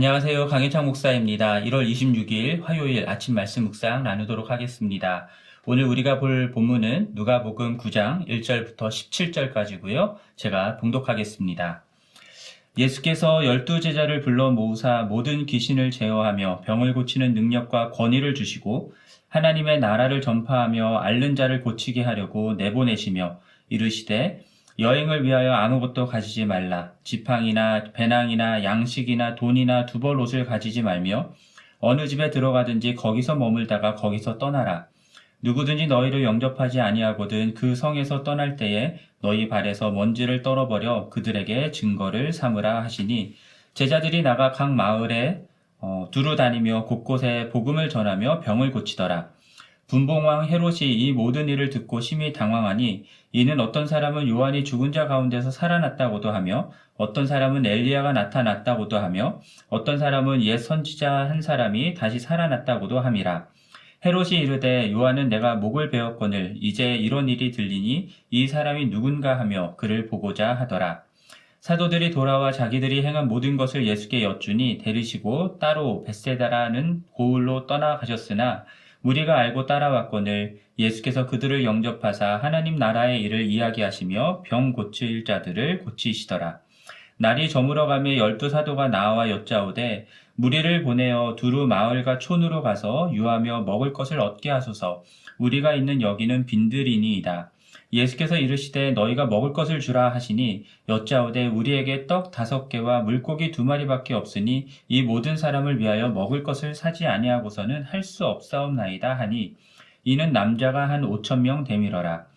안녕하세요. 강혜창 목사입니다. 1월 26일 화요일 아침 말씀 묵상 나누도록 하겠습니다. 오늘 우리가 볼 본문은 누가복음 9장 1절부터 17절까지고요. 제가 봉독하겠습니다. 예수께서 열두 제자를 불러 모으사 모든 귀신을 제어하며 병을 고치는 능력과 권위를 주시고 하나님의 나라를 전파하며 앓는 자를 고치게 하려고 내보내시며 이르시되 여행을 위하여 아무것도 가지지 말라. 지팡이나 배낭이나 양식이나 돈이나 두벌 옷을 가지지 말며 어느 집에 들어가든지 거기서 머물다가 거기서 떠나라. 누구든지 너희를 영접하지 아니하거든 그 성에서 떠날 때에 너희 발에서 먼지를 떨어버려 그들에게 증거를 삼으라 하시니 제자들이 나가 각 마을에 어, 두루 다니며 곳곳에 복음을 전하며 병을 고치더라. 분봉왕 헤롯이 이 모든 일을 듣고 심히 당황하니 이는 어떤 사람은 요한이 죽은 자 가운데서 살아났다고도 하며 어떤 사람은 엘리야가 나타났다고도 하며 어떤 사람은 옛 선지자 한 사람이 다시 살아났다고도 함이라. 헤롯이 이르되 요한은 내가 목을 베었거늘 이제 이런 일이 들리니 이 사람이 누군가 하며 그를 보고자 하더라. 사도들이 돌아와 자기들이 행한 모든 것을 예수께 여쭈니 데리시고 따로 벳세다라는 고을로 떠나가셨으나 우리가 알고 따라왔거늘 예수께서 그들을 영접하사 하나님 나라의 일을 이야기하시며 병 고칠 자들을 고치시더라. 날이 저물어가며 열두 사도가 나와 여짜오되 무리를 보내어 두루 마을과 촌으로 가서 유하며 먹을 것을 얻게 하소서 우리가 있는 여기는 빈들이니이다. 예수께서 이르시되 너희가 먹을 것을 주라 하시니 여짜오되 우리에게 떡 다섯 개와 물고기 두 마리밖에 없으니 이 모든 사람을 위하여 먹을 것을 사지 아니하고서는 할 수 없사옵나이다 하니 이는 남자가 한 오천 명 되밀어라.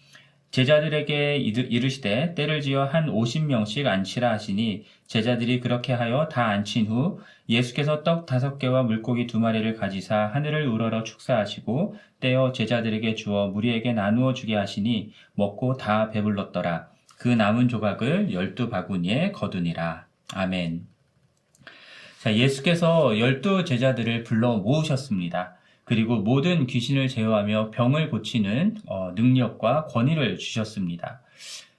제자들에게 이르시되 때를 지어 한 오십 명씩 앉히라 하시니 제자들이 그렇게 하여 다 앉힌 후 예수께서 떡 다섯 개와 물고기 두 마리를 가지사 하늘을 우러러 축사하시고 떼어 제자들에게 주어 무리에게 나누어 주게 하시니 먹고 다 배불렀더라. 그 남은 조각을 열두 바구니에 거두니라. 아멘. 자, 예수께서 열두 제자들을 불러 모으셨습니다. 그리고 모든 귀신을 제어하며 병을 고치는 어, 능력과 권위를 주셨습니다.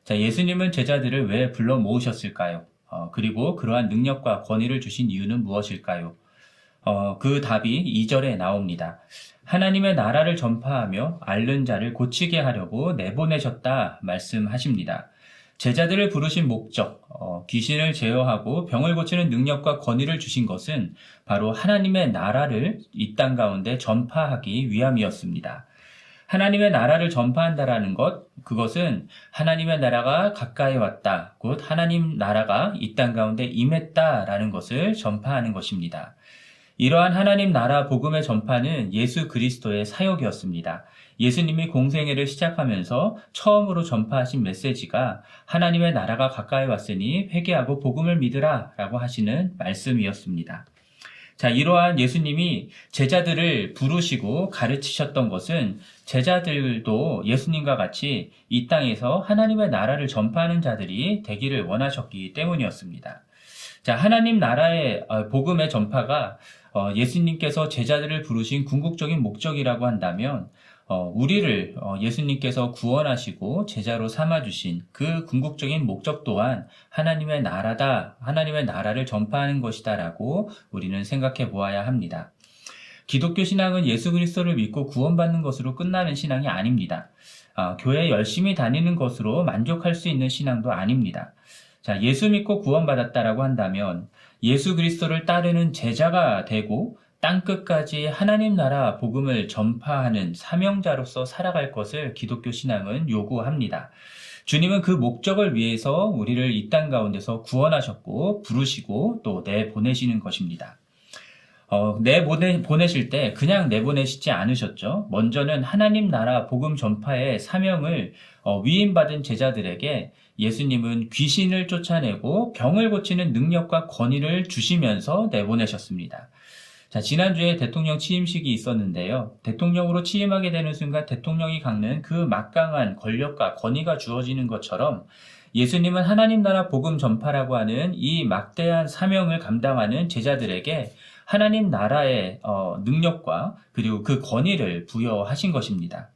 자, 예수님은 제자들을 왜 불러 모으셨을까요? 어, 그리고 그러한 능력과 권위를 주신 이유는 무엇일까요? 어, 그 답이 2절에 나옵니다. 하나님의 나라를 전파하며 앓는 자를 고치게 하려고 내보내셨다 말씀하십니다. 제자들을 부르신 목적, 어, 귀신을 제어하고 병을 고치는 능력과 권위를 주신 것은 바로 하나님의 나라를 이 땅 가운데 전파하기 위함이었습니다. 하나님의 나라를 전파한다라는 것, 그것은 하나님의 나라가 가까이 왔다, 곧 하나님 나라가 이 땅 가운데 임했다라는 것을 전파하는 것입니다. 이러한 하나님 나라 복음의 전파는 예수 그리스도의 사역이었습니다. 예수님이 공생애를 시작하면서 처음으로 전파하신 메시지가 하나님의 나라가 가까이 왔으니 회개하고 복음을 믿으라 라고 하시는 말씀이었습니다. 자, 이러한 예수님이 제자들을 부르시고 가르치셨던 것은 제자들도 예수님과 같이 이 땅에서 하나님의 나라를 전파하는 자들이 되기를 원하셨기 때문이었습니다. 자, 하나님 나라의 어, 복음의 전파가 어, 예수님께서 제자들을 부르신 궁극적인 목적이라고 한다면 어, 우리를 어, 예수님께서 구원하시고 제자로 삼아주신 그 궁극적인 목적 또한 하나님의 나라다, 하나님의 나라를 전파하는 것이다라고 우리는 생각해 보아야 합니다. 기독교 신앙은 예수 그리스도를 믿고 구원받는 것으로 끝나는 신앙이 아닙니다. 어, 교회 열심히 다니는 것으로 만족할 수 있는 신앙도 아닙니다. 자, 예수 믿고 구원받았다라고 한다면 예수 그리스도를 따르는 제자가 되고 땅 끝까지 하나님 나라 복음을 전파하는 사명자로서 살아갈 것을 기독교 신앙은 요구합니다. 주님은 그 목적을 위해서 우리를 이 땅 가운데서 구원하셨고 부르시고 또 내보내시는 것입니다. 어, 내보내, 보내실 때 그냥 내보내시지 않으셨죠. 먼저는 하나님 나라 복음 전파의 사명을 어, 위임받은 제자들에게 예수님은 귀신을 쫓아내고 병을 고치는 능력과 권위를 주시면서 내보내셨습니다. 자, 지난주에 대통령 취임식이 있었는데요. 대통령으로 취임하게 되는 순간 대통령이 갖는 그 막강한 권력과 권위가 주어지는 것처럼 예수님은 하나님 나라 복음 전파라고 하는 이 막대한 사명을 감당하는 제자들에게 하나님 나라의 어, 능력과 그리고 그 권위를 부여하신 것입니다.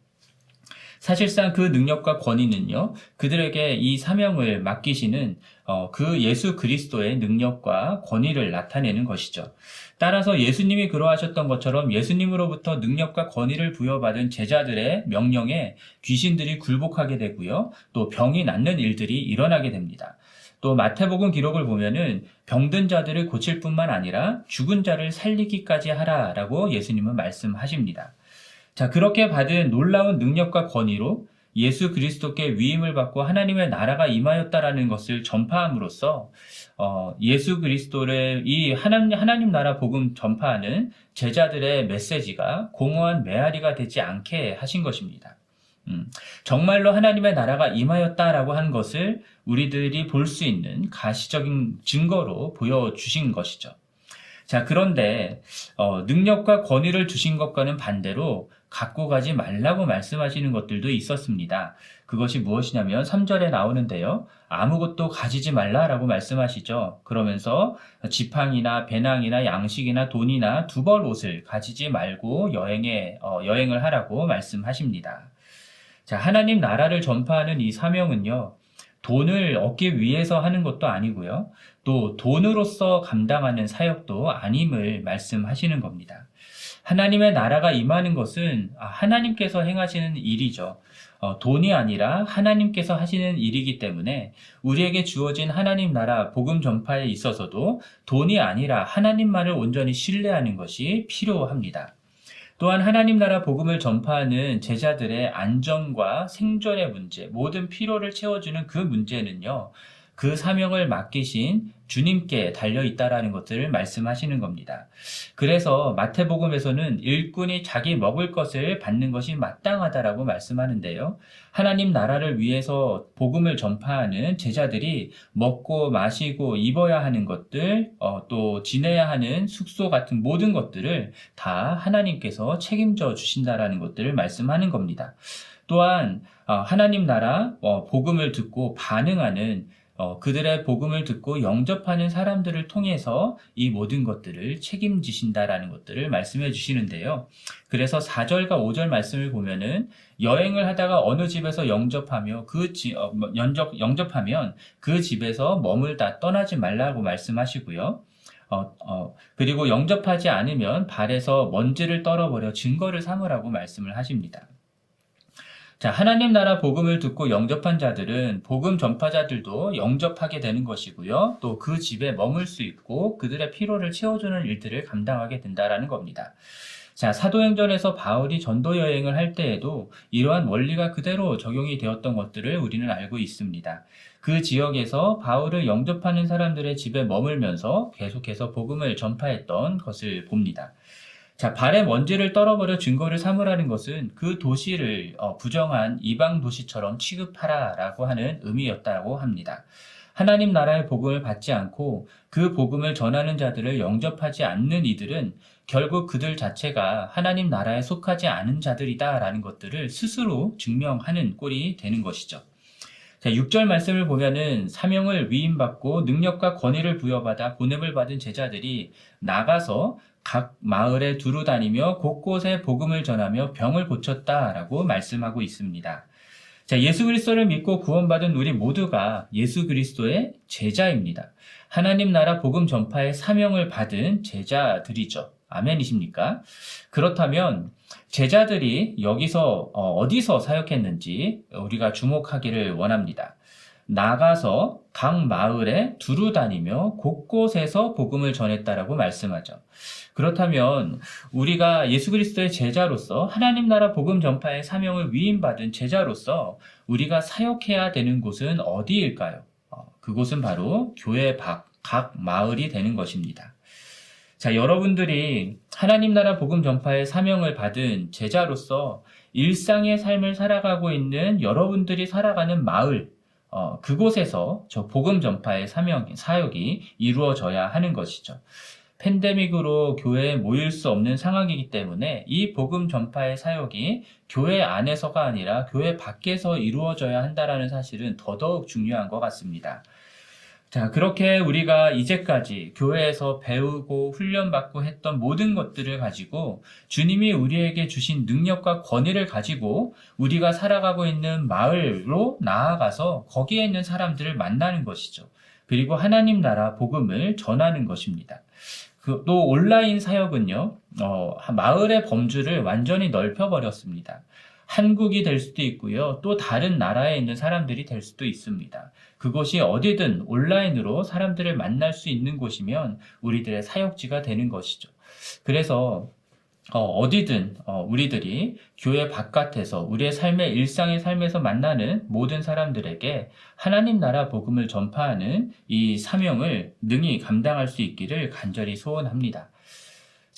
사실상 그 능력과 권위는요, 그들에게 이 사명을 맡기시는 어, 그 예수 그리스도의 능력과 권위를 나타내는 것이죠. 따라서 예수님이 그러하셨던 것처럼 예수님으로부터 능력과 권위를 부여받은 제자들의 명령에 귀신들이 굴복하게 되고요. 또 병이 낫는 일들이 일어나게 됩니다. 또 마태복음 기록을 보면은 병든 자들을 고칠 뿐만 아니라 죽은 자를 살리기까지 하라라고 예수님은 말씀하십니다. 자, 그렇게 받은 놀라운 능력과 권위로 예수 그리스도께 위임을 받고 하나님의 나라가 임하였다라는 것을 전파함으로써 어, 예수 그리스도를 이 하나님, 하나님 나라 복음 전파하는 제자들의 메시지가 공허한 메아리가 되지 않게 하신 것입니다. 음, 정말로 하나님의 나라가 임하였다라고 하는 것을 우리들이 볼 수 있는 가시적인 증거로 보여주신 것이죠. 자, 그런데 어, 능력과 권위를 주신 것과는 반대로 갖고 가지 말라고 말씀하시는 것들도 있었습니다. 그것이 무엇이냐면 3절에 나오는데요. 아무것도 가지지 말라라고 말씀하시죠. 그러면서 지팡이나 배낭이나 양식이나 돈이나 두벌 옷을 가지지 말고 여행에 어, 여행을 하라고 말씀하십니다. 자, 하나님 나라를 전파하는 이 사명은요. 돈을 얻기 위해서 하는 것도 아니고요. 또 돈으로서 감당하는 사역도 아님을 말씀하시는 겁니다. 하나님의 나라가 임하는 것은 아, 하나님께서 행하시는 일이죠. 어, 돈이 아니라 하나님께서 하시는 일이기 때문에 우리에게 주어진 하나님 나라 복음 전파에 있어서도 돈이 아니라 하나님만을 온전히 신뢰하는 것이 필요합니다. 또한 하나님 나라 복음을 전파하는 제자들의 안전과 생존의 문제, 모든 필요를 채워주는 그 문제는요, 그 사명을 맡기신 주님께 달려 있다라는 것들을 말씀하시는 겁니다. 그래서 마태복음에서는 일꾼이 자기 먹을 것을 받는 것이 마땅하다라고 말씀하는데요. 하나님 나라를 위해서 복음을 전파하는 제자들이 먹고 마시고 입어야 하는 것들, 어, 또 지내야 하는 숙소 같은 모든 것들을 다 하나님께서 책임져 주신다라는 것들을 말씀하는 겁니다. 또한 어, 하나님 나라 어, 복음을 듣고 반응하는 어, 그들의 복음을 듣고 영접하는 사람들을 통해서 이 모든 것들을 책임지신다라는 것들을 말씀해 주시는데요. 그래서 4절과 5절 말씀을 보면은 여행을 하다가 어느 집에서 영접하며 그 지, 어, 뭐, 연접, 영접하면 그 집에서 머물다 떠나지 말라고 말씀하시고요. 어, 어, 그리고 영접하지 않으면 발에서 먼지를 떨어버려 증거를 삼으라고 말씀을 하십니다. 자, 하나님 나라 복음을 듣고 영접한 자들은 복음 전파자들도 영접하게 되는 것이고요. 또 그 집에 머물 수 있고 그들의 피로를 채워주는 일들을 감당하게 된다라는 겁니다. 자, 사도행전에서 바울이 전도 여행을 할 때에도 이러한 원리가 그대로 적용이 되었던 것들을 우리는 알고 있습니다. 그 지역에서 바울을 영접하는 사람들의 집에 머물면서 계속해서 복음을 전파했던 것을 봅니다. 자, 발에 먼지를 떨어버려 증거를 삼으라는 것은 그 도시를 어, 부정한 이방 도시처럼 취급하라라고 하는 의미였다고 합니다. 하나님 나라의 복음을 받지 않고 그 복음을 전하는 자들을 영접하지 않는 이들은 결국 그들 자체가 하나님 나라에 속하지 않은 자들이다라는 것들을 스스로 증명하는 꼴이 되는 것이죠. 자, 6절 말씀을 보면은 사명을 위임받고 능력과 권위를 부여받아 보냄을 받은 제자들이 나가서 각 마을에 두루 다니며 곳곳에 복음을 전하며 병을 고쳤다라고 말씀하고 있습니다. 자, 예수 그리스도를 믿고 구원받은 우리 모두가 예수 그리스도의 제자입니다. 하나님 나라 복음 전파의 사명을 받은 제자들이죠. 아멘이십니까? 그렇다면 제자들이 여기서 어, 어디서 사역했는지 우리가 주목하기를 원합니다. 나가서 각 마을에 두루 다니며 곳곳에서 복음을 전했다라고 말씀하죠. 그렇다면 우리가 예수 그리스도의 제자로서 하나님 나라 복음 전파의 사명을 위임받은 제자로서 우리가 사역해야 되는 곳은 어디일까요? 어, 그곳은 바로 교회 밖, 각 마을이 되는 것입니다. 자, 여러분들이 하나님 나라 복음 전파의 사명을 받은 제자로서 일상의 삶을 살아가고 있는 여러분들이 살아가는 마을, 어, 그곳에서 저 복음 전파의 사명, 사역이 이루어져야 하는 것이죠. 팬데믹으로 교회에 모일 수 없는 상황이기 때문에 이 복음 전파의 사역이 교회 안에서가 아니라 교회 밖에서 이루어져야 한다라는 사실은 더더욱 중요한 것 같습니다. 자, 그렇게 우리가 이제까지 교회에서 배우고 훈련받고 했던 모든 것들을 가지고 주님이 우리에게 주신 능력과 권위를 가지고 우리가 살아가고 있는 마을로 나아가서 거기에 있는 사람들을 만나는 것이죠. 그리고 하나님 나라 복음을 전하는 것입니다. 그, 또 온라인 사역은요, 어, 마을의 범주를 완전히 넓혀버렸습니다. 한국이 될 수도 있고요. 또 다른 나라에 있는 사람들이 될 수도 있습니다. 그곳이 어디든 온라인으로 사람들을 만날 수 있는 곳이면 우리들의 사역지가 되는 것이죠. 그래서 어, 디든 어, 우리들이 교회 바깥에서 우리의 삶의 일상의 삶에서 만나는 모든 사람들에게 하나님 나라 복음을 전파하는 이 사명을 능히 감당할 수 있기를 간절히 소원합니다.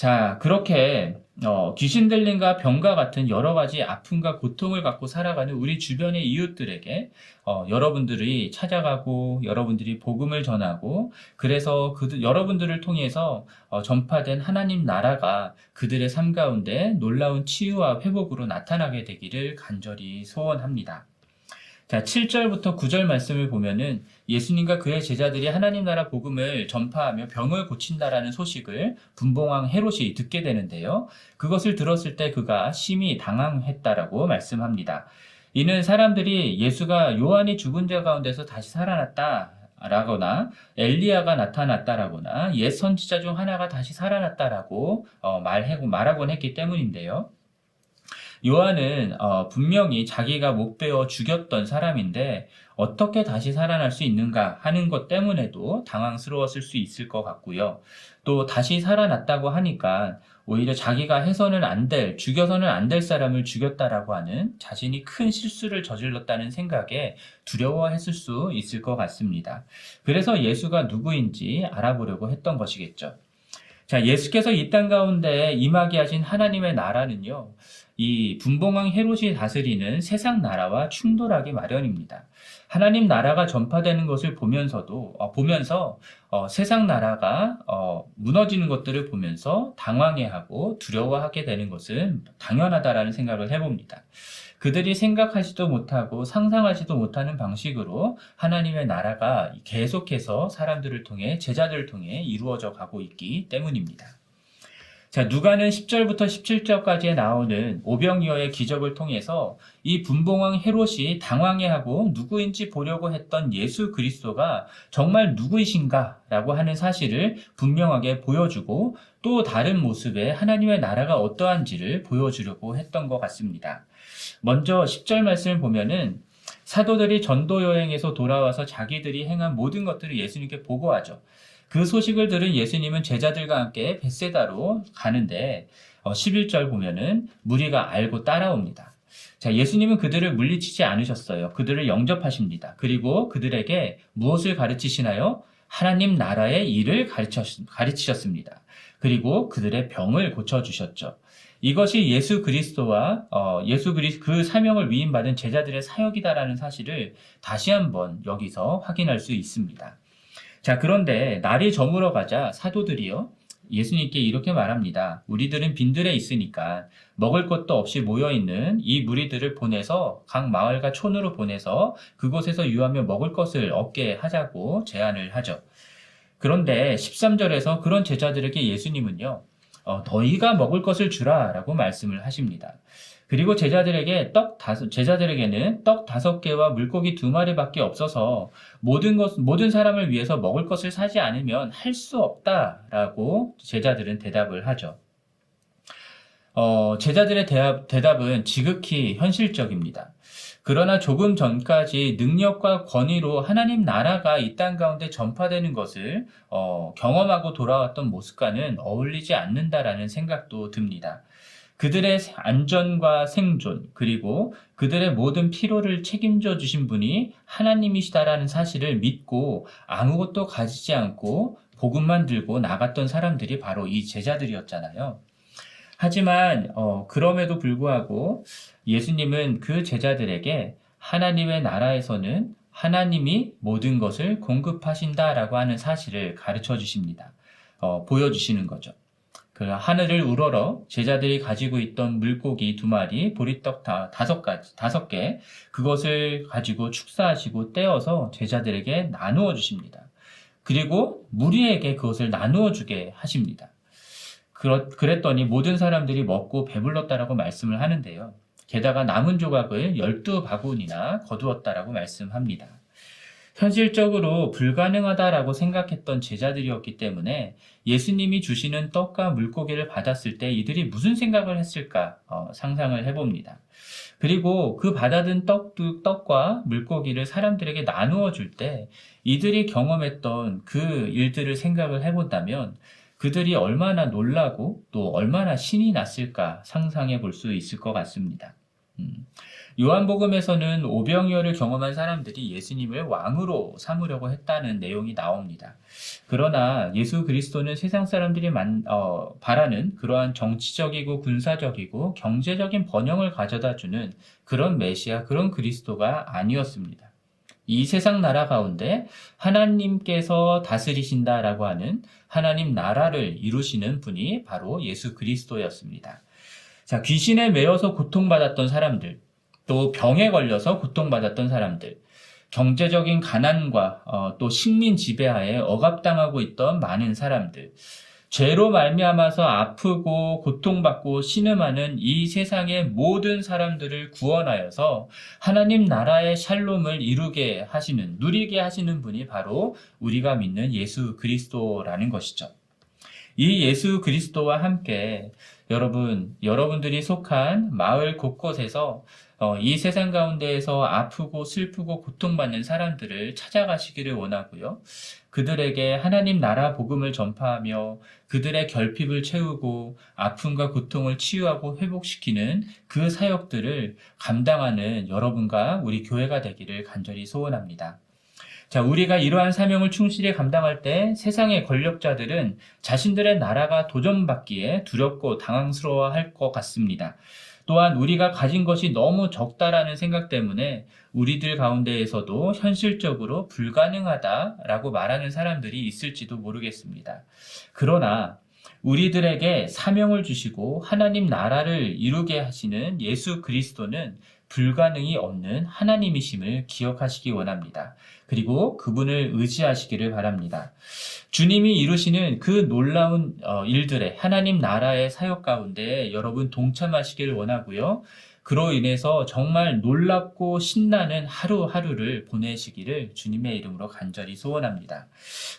자, 그렇게 어, 귀신 들림과 병과 같은 여러 가지 아픔과 고통을 갖고 살아가는 우리 주변의 이웃들에게 어, 여러분들이 찾아가고 여러분들이 복음을 전하고 그래서 그 여러분들을 통해서 어, 전파된 하나님 나라가 그들의 삶 가운데 놀라운 치유와 회복으로 나타나게 되기를 간절히 소원합니다. 자, 7절부터 9절 말씀을 보면은 예수님과 그의 제자들이 하나님 나라 복음을 전파하며 병을 고친다라는 소식을 분봉왕 헤롯이 듣게 되는데요. 그것을 들었을 때 그가 심히 당황했다라고 말씀합니다. 이는 사람들이 예수가 요한이 죽은 자 가운데서 다시 살아났다 라거나 엘리야가 나타났다라거나 옛 선지자 중 하나가 다시 살아났다라고 어, 말하고 말하곤 했기 때문인데요. 요한은 어, 분명히 자기가 못 베어 죽였던 사람인데 어떻게 다시 살아날 수 있는가 하는 것 때문에도 당황스러웠을 수 있을 것 같고요. 또 다시 살아났다고 하니까 오히려 자기가 해서는 안 될, 죽여서는 안 될 사람을 죽였다라고 하는 자신이 큰 실수를 저질렀다는 생각에 두려워했을 수 있을 것 같습니다. 그래서 예수가 누구인지 알아보려고 했던 것이겠죠. 자, 예수께서 이 땅 가운데 임하게 하신 하나님의 나라는요, 이 분봉왕 헤롯이 다스리는 세상 나라와 충돌하기 마련입니다. 하나님 나라가 전파되는 것을 보면서도 어, 보면서 어, 세상 나라가 어, 무너지는 것들을 보면서 당황해하고 두려워하게 되는 것은 당연하다라는 생각을 해봅니다. 그들이 생각하지도 못하고 상상하지도 못하는 방식으로 하나님의 나라가 계속해서 사람들을 통해 제자들을 통해 이루어져 가고 있기 때문입니다. 자, 누가는 10절부터 17절까지에 나오는 오병이어의 기적을 통해서 이 분봉왕 헤롯이 당황해하고 누구인지 보려고 했던 예수 그리스도가 정말 누구이신가라고 하는 사실을 분명하게 보여주고 또 다른 모습의 하나님의 나라가 어떠한지를 보여주려고 했던 것 같습니다. 먼저 10절 말씀을 보면은 사도들이 전도 여행에서 돌아와서 자기들이 행한 모든 것들을 예수님께 보고하죠. 그 소식을 들은 예수님은 제자들과 함께 벳세다로 가는데 11절 어, 보면은 무리가 알고 따라옵니다. 자, 예수님은 그들을 물리치지 않으셨어요. 그들을 영접하십니다. 그리고 그들에게 무엇을 가르치시나요? 하나님 나라의 일을 가르치셨습니다. 그리고 그들의 병을 고쳐주셨죠. 이것이 예수 그리스도와 어, 예수 그리스 그 사명을 위임받은 제자들의 사역이다라는 사실을 다시 한번 여기서 확인할 수 있습니다. 자, 그런데 날이 저물어 가자 사도들이요. 예수님께 이렇게 말합니다. 우리들은 빈들에 있으니까 먹을 것도 없이 모여 있는 이 무리들을 보내서 각 마을과 촌으로 보내서 그곳에서 유하며 먹을 것을 얻게 하자고 제안을 하죠. 그런데 13절에서 그런 제자들에게 예수님은요, 어, 너희가 먹을 것을 주라 라고 말씀을 하십니다. 그리고 제자들에게 떡 다섯, 제자들에게는 떡 다섯 개와 물고기 두 마리밖에 없어서 모든 것, 모든 사람을 위해서 먹을 것을 사지 않으면 할 수 없다라고 제자들은 대답을 하죠. 어, 제자들의 대답, 대답은 지극히 현실적입니다. 그러나 조금 전까지 능력과 권위로 하나님 나라가 이 땅 가운데 전파되는 것을 어, 경험하고 돌아왔던 모습과는 어울리지 않는다라는 생각도 듭니다. 그들의 안전과 생존, 그리고 그들의 모든 피로를 책임져 주신 분이 하나님이시다라는 사실을 믿고 아무것도 가지지 않고 복음만 들고 나갔던 사람들이 바로 이 제자들이었잖아요. 하지만 어, 그럼에도 불구하고 예수님은 그 제자들에게 하나님의 나라에서는 하나님이 모든 것을 공급하신다라고 하는 사실을 가르쳐 주십니다. 어, 보여주시는 거죠. 그 하늘을 우러러 제자들이 가지고 있던 물고기 두 마리, 보리떡 다, 다섯 가지, 다섯 개, 그것을 가지고 축사하시고 떼어서 제자들에게 나누어 주십니다. 그리고 무리에게 그것을 나누어 주게 하십니다. 그랬더니 모든 사람들이 먹고 배불렀다라고 말씀을 하는데요. 게다가 남은 조각을 12바구니나 거두었다라고 말씀합니다. 현실적으로 불가능하다라고 생각했던 제자들이었기 때문에 예수님이 주시는 떡과 물고기를 받았을 때 이들이 무슨 생각을 했을까 어, 상상을 해봅니다. 그리고 그 받아든 떡, 떡과 물고기를 사람들에게 나누어 줄 때 이들이 경험했던 그 일들을 생각을 해본다면 그들이 얼마나 놀라고 또 얼마나 신이 났을까 상상해 볼 수 있을 것 같습니다. 음. 요한복음에서는 오병이어를 경험한 사람들이 예수님을 왕으로 삼으려고 했다는 내용이 나옵니다. 그러나 예수 그리스도는 세상 사람들이 만, 어, 바라는 그러한 정치적이고 군사적이고 경제적인 번영을 가져다 주는 그런 메시아, 그런 그리스도가 아니었습니다. 이 세상 나라 가운데 하나님께서 다스리신다라고 하는 하나님 나라를 이루시는 분이 바로 예수 그리스도였습니다. 자, 귀신에 매여서 고통받았던 사람들, 또 병에 걸려서 고통받았던 사람들, 경제적인 가난과 어, 또 식민 지배하에 억압당하고 있던 많은 사람들, 죄로 말미암아서 아프고 고통받고 신음하는 이 세상의 모든 사람들을 구원하여서 하나님 나라의 샬롬을 이루게 하시는 누리게 하시는 분이 바로 우리가 믿는 예수 그리스도라는 것이죠. 이 예수 그리스도와 함께 여러분, 여러분들이 속한 마을 곳곳에서 어, 이 세상 가운데에서 아프고 슬프고 고통받는 사람들을 찾아가시기를 원하고요. 그들에게 하나님 나라 복음을 전파하며 그들의 결핍을 채우고 아픔과 고통을 치유하고 회복시키는 그 사역들을 감당하는 여러분과 우리 교회가 되기를 간절히 소원합니다. 자, 우리가 이러한 사명을 충실히 감당할 때 세상의 권력자들은 자신들의 나라가 도전받기에 두렵고 당황스러워 할 것 같습니다. 또한 우리가 가진 것이 너무 적다라는 생각 때문에 우리들 가운데에서도 현실적으로 불가능하다라고 말하는 사람들이 있을지도 모르겠습니다. 그러나 우리들에게 사명을 주시고 하나님 나라를 이루게 하시는 예수 그리스도는 불가능이 없는 하나님이심을 기억하시기 원합니다. 그리고 그분을 의지하시기를 바랍니다. 주님이 이루시는 그 놀라운 어, 일들의 하나님 나라의 사역 가운데 여러분 동참하시기를 원하고요. 그로 인해서 정말 놀랍고 신나는 하루하루를 보내시기를 주님의 이름으로 간절히 소원합니다.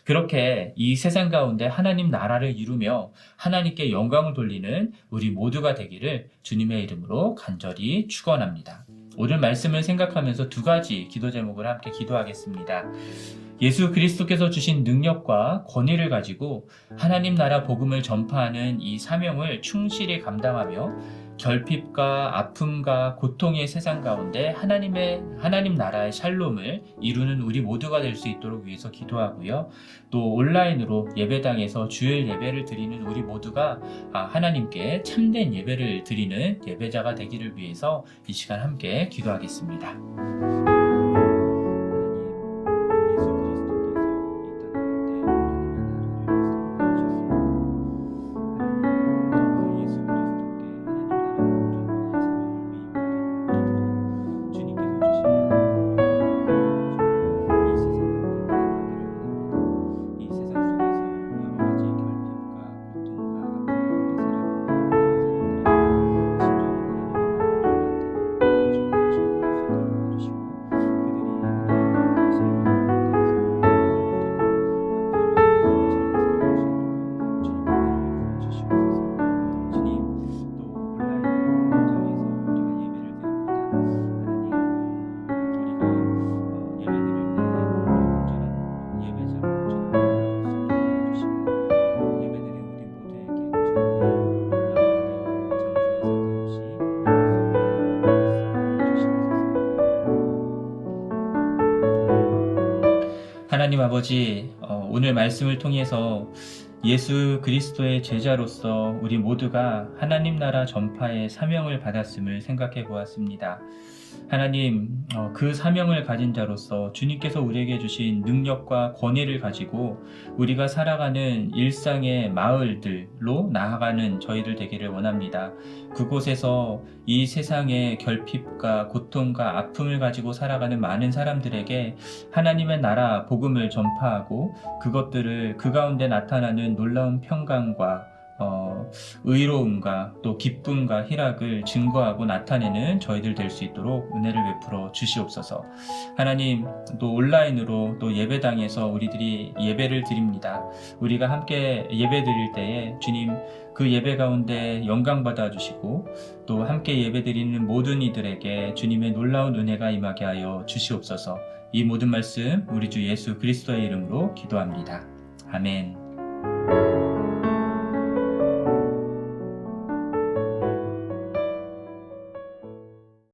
그렇게 이 세상 가운데 하나님 나라를 이루며 하나님께 영광을 돌리는 우리 모두가 되기를 주님의 이름으로 간절히 축원합니다. 오늘 말씀을 생각하면서 두 가지 기도 제목을 함께 기도하겠습니다. 예수 그리스도께서 주신 능력과 권위를 가지고 하나님 나라 복음을 전파하는 이 사명을 충실히 감당하며 결핍과 아픔과 고통의 세상 가운데 하나님의 하나님 나라의 샬롬을 이루는 우리 모두가 될 수 있도록 위해서 기도하고요. 또 온라인으로 예배당에서 주일 예배를 드리는 우리 모두가 아, 하나님께 참된 예배를 드리는 예배자가 되기를 위해서 이 시간 함께 기도하겠습니다. 하나님 아버지, 어, 오늘 말씀을 통해서 예수 그리스도의 제자로서 우리 모두가 하나님 나라 전파의 사명을 받았음을 생각해 보았습니다. 하나님, 어, 그 사명을 가진 자로서 주님께서 우리에게 주신 능력과 권위를 가지고 우리가 살아가는 일상의 마을들로 나아가는 저희들 되기를 원합니다. 그곳에서 이 세상의 결핍과 고통과 아픔을 가지고 살아가는 많은 사람들에게 하나님의 나라 복음을 전파하고 그것들을 그 가운데 나타나는 놀라운 평강과 어, 의로움과 또 기쁨과 희락을 증거하고 나타내는 저희들 될 수 있도록 은혜를 베풀어 주시옵소서. 하나님, 또 온라인으로 또 예배당에서 우리들이 예배를 드립니다. 우리가 함께 예배 드릴 때에 주님 그 예배 가운데 영광 받아 주시고 또 함께 예배 드리는 모든 이들에게 주님의 놀라운 은혜가 임하게 하여 주시옵소서. 이 모든 말씀 우리 주 예수 그리스도의 이름으로 기도합니다. 아멘.